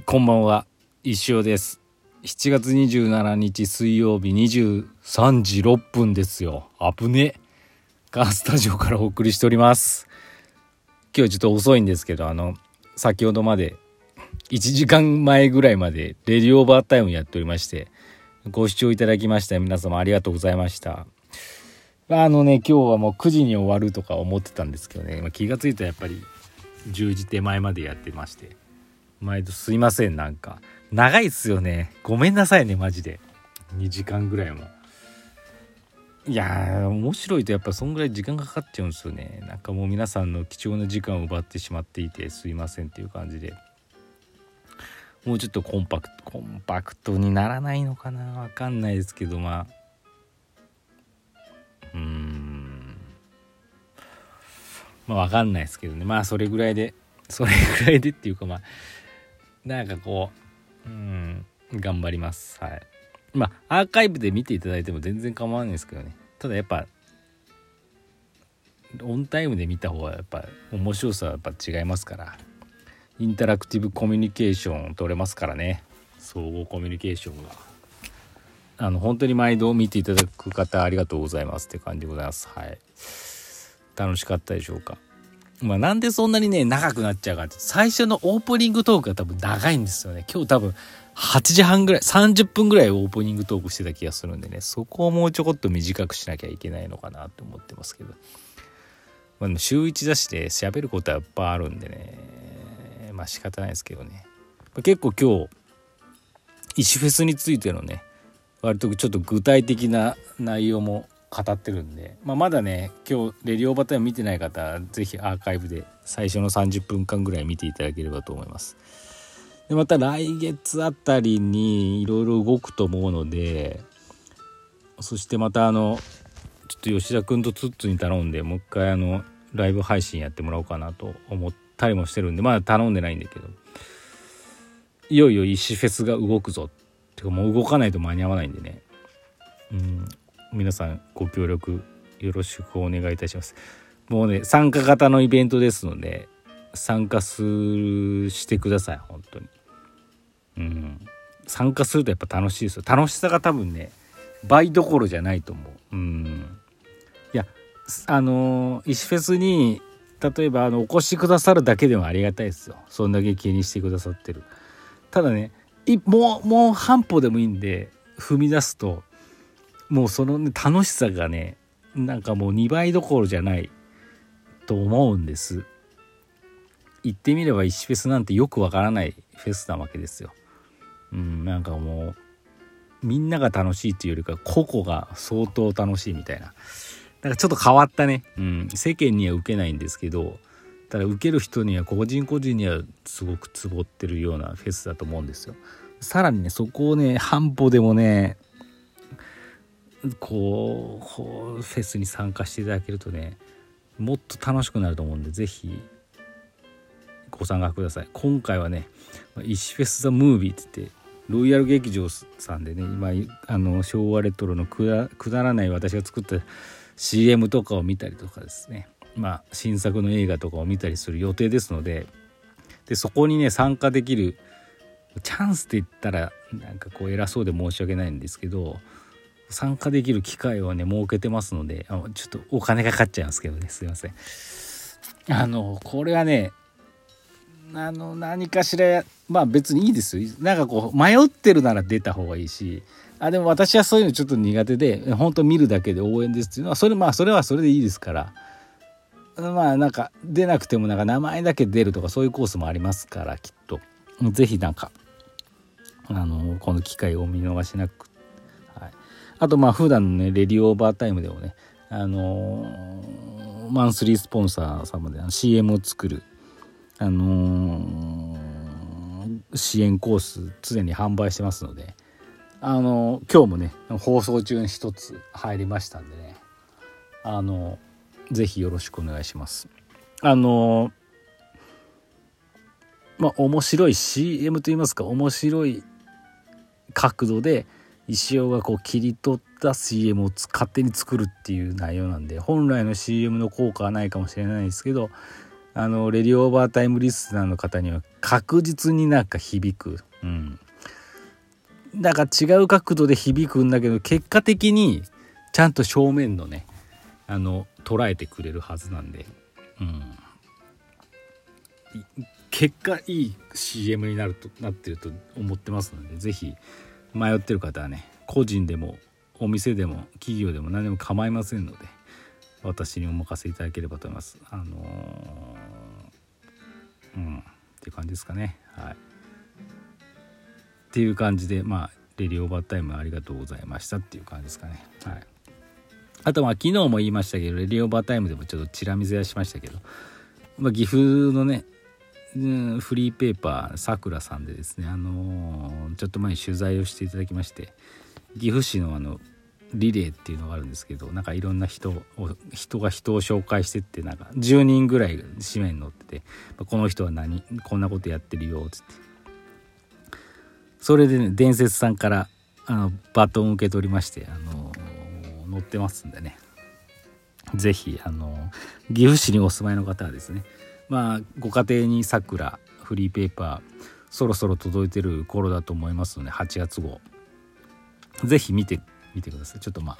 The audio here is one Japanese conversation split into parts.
こんばんは石尾です。7月27日水曜日23時6分ですよ。危ね。カースタジオからお送りしております。今日ちょっと遅いんですけどあの先ほどまで1時間前ぐらいまでレディオーバータイムやっておりましてご視聴いただきました皆様ありがとうございました。あのね今日はもう9時に終わるとか思ってたんですけどね。気が付いたらやっぱり10時手前までやってまして。毎度すいませんなんか。長いっすよね。ごめんなさいねマジで。2時間ぐらいも。いや面白いとやっぱそんぐらい時間かかっちゃうんですよね。なんかもう皆さんの貴重な時間を奪ってしまっていてすいませんっていう感じで。もうちょっとコンパクトコンパクトにならないのかな？わかんないですけどまあ。うーん。まあわかんないですけどね。まあそれぐらいでそれぐらいでっていうかまあなんかこううん頑張ります。はい。まあアーカイブで見ていただいても全然構わないですけどね。ただやっぱオンタイムで見た方がやっぱ面白さはやっぱ違いますから。インタラクティブコミュニケーション取れますからね。総合コミュニケーションが。あの本当に毎度見ていただく方ありがとうございますって感じでございます。はい。楽しかったでしょうか？まあなんでそんなにね長くなっちゃうかって最初のオープニングトークが多分長いんですよね。今日多分8時半ぐらい30分ぐらいオープニングトークしてた気がするんでね。そこをもうちょこっと短くしなきゃいけないのかなと思ってますけど。まあでも週1だして喋ることはやっぱあるんでね。まあ仕方ないですけどね。結構今日石フェスについてのね割とちょっと具体的な内容も語ってるんで、まあ、まだね今日レディオバタイム見てない方是非アーカイブで最初の30分間ぐらい見ていただければと思います。でまた来月あたりにいろいろ動くと思うのでそしてまたあのちょっと吉田君とツッツに頼んでもう一回あのライブ配信やってもらおうかなと思ったりもしてるんでまだ頼んでないんだけど。いよいよ石フェスが動くぞ。ってかもう動かないと間に合わないんでね。うん。皆さんご協力よろしくお願いいたします。もうね参加型のイベントですので参加するしてください本当に。うん。参加するとやっぱ楽しいですよ。楽しさが多分ね倍どころじゃないと思う。うん。いやあの石フェスに例えばあのお越しくださるだけでもありがたいですよ。そんだけ気にしてくださってる。ただねもうもう半歩でもいいんで踏み出すともうその、ね、楽しさがねなんかもう2倍どころじゃないと思うんです。言ってみれば石フェスなんてよくわからないフェスなわけですよ。うんなんかもうみんなが楽しいっていうよりか個々が相当楽しいみたいな。なんかちょっと変わったね、うん、世間には受けないんですけどただ受ける人には個人個人にはすごくツボってるようなフェスだと思うんですよ。さらにねそこをね半歩でもねこうフェスに参加していただけるとねもっと楽しくなると思うんで是非ご参加ください。今回はね「石フェス・ザ・ムービー」って言ってロイヤル劇場さんでね今あの昭和レトロのくだらない私が作った CM とかを見たりとかですね。まあ新作の映画とかを見たりする予定ですのででそこにね参加できるチャンスって言ったらなんかこう偉そうで申し訳ないんですけど参加できる機会をね設けてますのであのちょっとお金かかっちゃいますけどねすいません。あのこれはねあの何かしらまあ別にいいですよ。なんかこう迷ってるなら出た方がいいしあでも私はそういうのちょっと苦手で本当見るだけで応援ですっていうのはそれまあそれはそれでいいですから。まあなんか出なくてもなんか名前だけ出るとかそういうコースもありますからきっと。是非なんかあのこの機会を見逃しなくあとまあ普段のねレディオーバータイムでもねあのー、マンスリースポンサー様で CM を作るあのー、支援コース常に販売してますのであのー、今日もね放送中に一つ入りましたんでねあの是非よろしくお願いします。あのまあ面白い CM といいますか面白い角度で石尾がこう切り取った CM を勝手に作るっていう内容なんで本来の CM の効果はないかもしれないですけどあのレディオーバータイムリスナーの方には確実になんか響く。うん。だから違う角度で響くんだけど結果的にちゃんと正面のねあの捉えてくれるはずなんで、うん、結果いい CM になるとなってると思ってますので是非迷ってる方はね個人でもお店でも企業でも何でも構いませんので私にお任せいただければと思います。あのー、うんっていう感じですかね。はい。っていう感じでまあレディオーバータイムありがとうございましたっていう感じですかね。はい。あとまあ昨日も言いましたけどレディオーバータイムでもちょっとチラ見せはしましたけど、まあ、岐阜のねフリーペーパーさくらさんでですねあのー、ちょっと前に取材をしていただきまして岐阜市のあのリレーっていうのがあるんですけどなんかいろんな人を人が人を紹介してってなんか10人ぐらい紙面に載っててこの人は何こんなことやってるよっつって。それでね伝説さんからあのバトンを受け取りましてあの載ってますんでね。是非あの岐阜市にお住まいの方はですねまあご家庭にさくらフリーペーパーそろそろ届いてる頃だと思いますので8月号。是非見て見てください。ちょっとまあ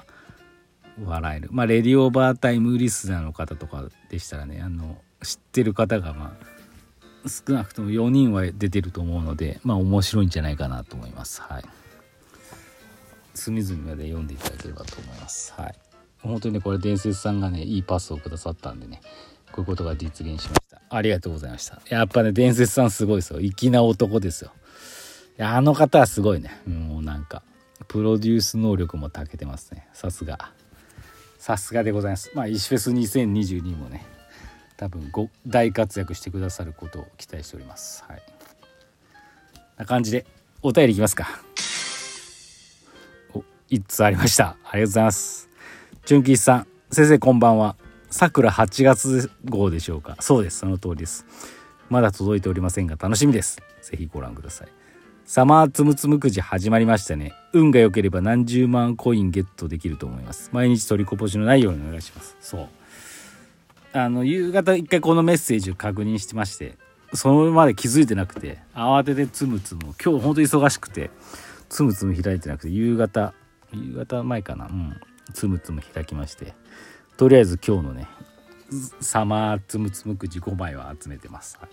笑える。まあレディオバータイムリスナーの方とかでしたらねあの知ってる方がまあ少なくとも4人は出てると思うのでまあ面白いんじゃないかなと思います。はい。隅々まで読んでいただければと思います。はい。本当にねこれ伝説さんがねいいパスをくださったんでねこういうことが実現しました。ありがとうございました。やっぱね伝説さんすごいですよ。粋な男ですよ。あの方はすごいね。もうなんかプロデュース能力も長けてますね。さすが。さすがでございます。まあ石フェス2022もね多分ご大活躍してくださることを期待しております。はい。な感じでお便りいきますか。お1つありました。ありがとうございます。純吉さん先生こんばんは。さくら8月号でしょうか。そうです。その通りです。まだ届いておりませんが楽しみです。ぜひご覧ください。サマーつむつむくじ始まりましたね。運が良ければ何十万コインゲットできると思います。毎日取りこぼしのないようにお願いします。そう。あの夕方一回このメッセージを確認してましてそのまで気づいてなくて慌ててつむつむ今日ほんと忙しくてつむつむ開いてなくて夕方夕方前かな。うん。つむつむ開きましてとりあえず今日のねサマーつむつむくじ5枚は集めてます、は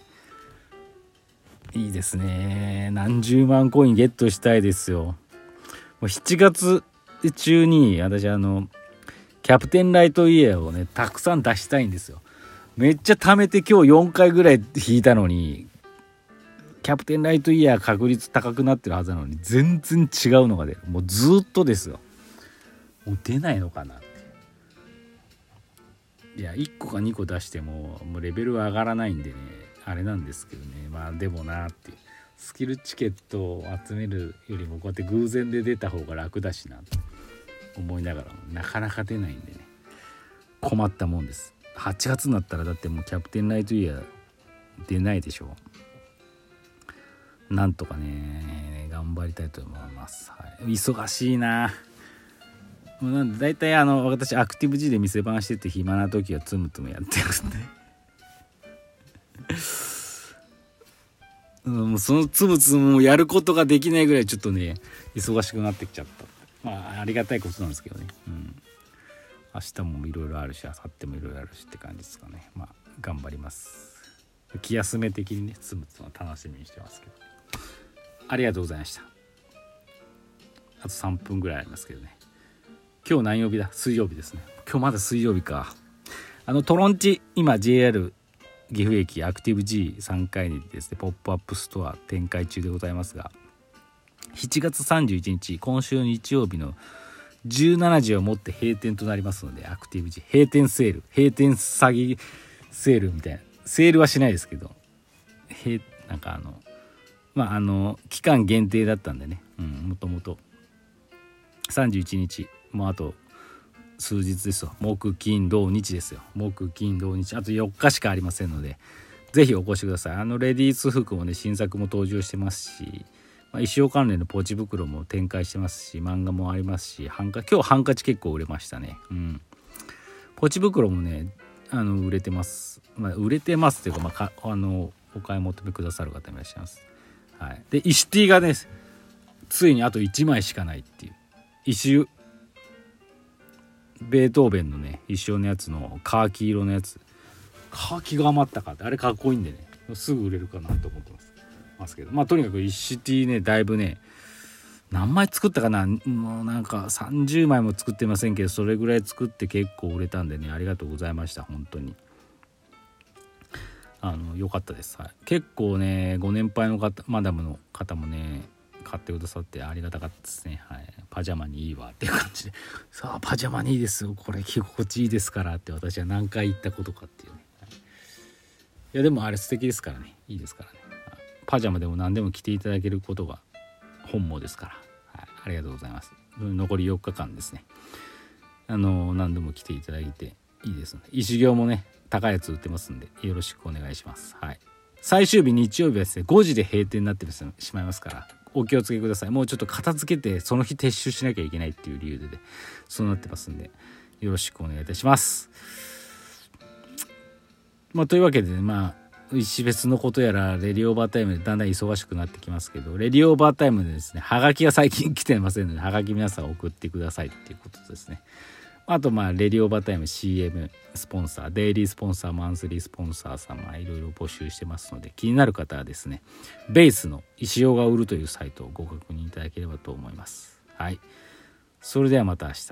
い。いいですね。何十万コインゲットしたいですよ。もう7月中に私あのキャプテンライトイヤーをねたくさん出したいんですよ。めっちゃ貯めて今日4回ぐらい引いたのにキャプテンライトイヤー確率高くなってるはずなのに全然違うのが出る。もうずっとですよ。もう出ないのかな。っいや1個か2個出してももうレベルは上がらないんでねあれなんですけどね。まあでもなってスキルチケットを集めるよりもこうやって偶然で出た方が楽だしなって。思いながらも。なかなか出ないんでね。困ったもんです。8月になったらだってもうキャプテンライトイヤー出ないでしょ。うなんとかね頑張りたいと思います、はい、忙しいなもうなんで大体あの私アクティブ G で店番してて暇な時はつむつむやってるんで。う、そのつぶつぶやることができないぐらいちょっとね忙しくなってきちゃった。まあありがたいことなんですけどね。うん。明日もいろいろあるし明後日もいろいろあるしって感じですかね。まあ頑張ります。気休め的にねつぶつぶは楽しみにしてますけど。ありがとうございました。あと3分ぐらいありますけどね。今日何曜日だ？水曜日ですね。今日まだ水曜日か。あのトロンチ今 JR 岐阜駅アクティブ G3 階にですねポップアップストア展開中でございますが7月31日今週日曜日の17時をもって閉店となりますのでアクティブ G 閉店セール閉店詐欺セールみたいな。セールはしないですけど閉なんかあのまああの期間限定だったんでね。うんもともと。31日もうあと数日ですよ木金土日ですよ。木金土日。あと4日しかありませんので是非お越しください。あのレディース服もね新作も登場してますし、まあ、衣装関連のポチ袋も展開してますし漫画もありますしハンカ今日ハンカチ結構売れましたね。うん。ポチ袋もねあの売れてます、まあ、売れてますっていうか,、まあ、かあのお買い求めくださる方もいらっしゃいます、はい、で石 T がねついにあと1枚しかないっていう。石ベートーベンのね一緒のやつのカーキ色のやつ。カーキが余ったかって。あれかっこいいんでね。すぐ売れるかなと思ってます。ますけどまあとにかく石 T ねだいぶね何枚作ったかな。もうなんか30枚も作ってませんけどそれぐらい作って結構売れたんでねありがとうございました。本当に。あの良かったです、はい、結構ねご年配の方マダムの方もね買ってくださってありがたかったですね、はい、パジャマにいいわっていう感じで。さあパジャマにいいですよ。これ着心地いいですからって私は何回言ったことかっていうね、はい、いやでもあれ素敵ですからね。いいですからね。パジャマでも何でも着ていただけることが本望ですから、はい、ありがとうございます。残り4日間ですね。あの何でも来ていただいていいですので。石行もね高いやつ売ってますんでよろしくお願いします。はい。最終日日曜日はですね5時で閉店になってしまいますから。お気をつけください。もうちょっと片付けてその日撤収しなきゃいけないっていう理由で、ね、そうなってますんでよろしくお願いいたします。まあというわけでねまあ石別のことやらレディオーバータイムでだんだん忙しくなってきますけどレディオーバータイムでですねはがきが最近来てませんのではがき皆さん送ってくださいっていうことですね。あとまあレディオバタイム CM スポンサーデイリースポンサーマンスリースポンサー様いろいろ募集してますので気になる方はですねベースの石尾が売るというサイトをご確認いただければと思います。はい。それではまた明日。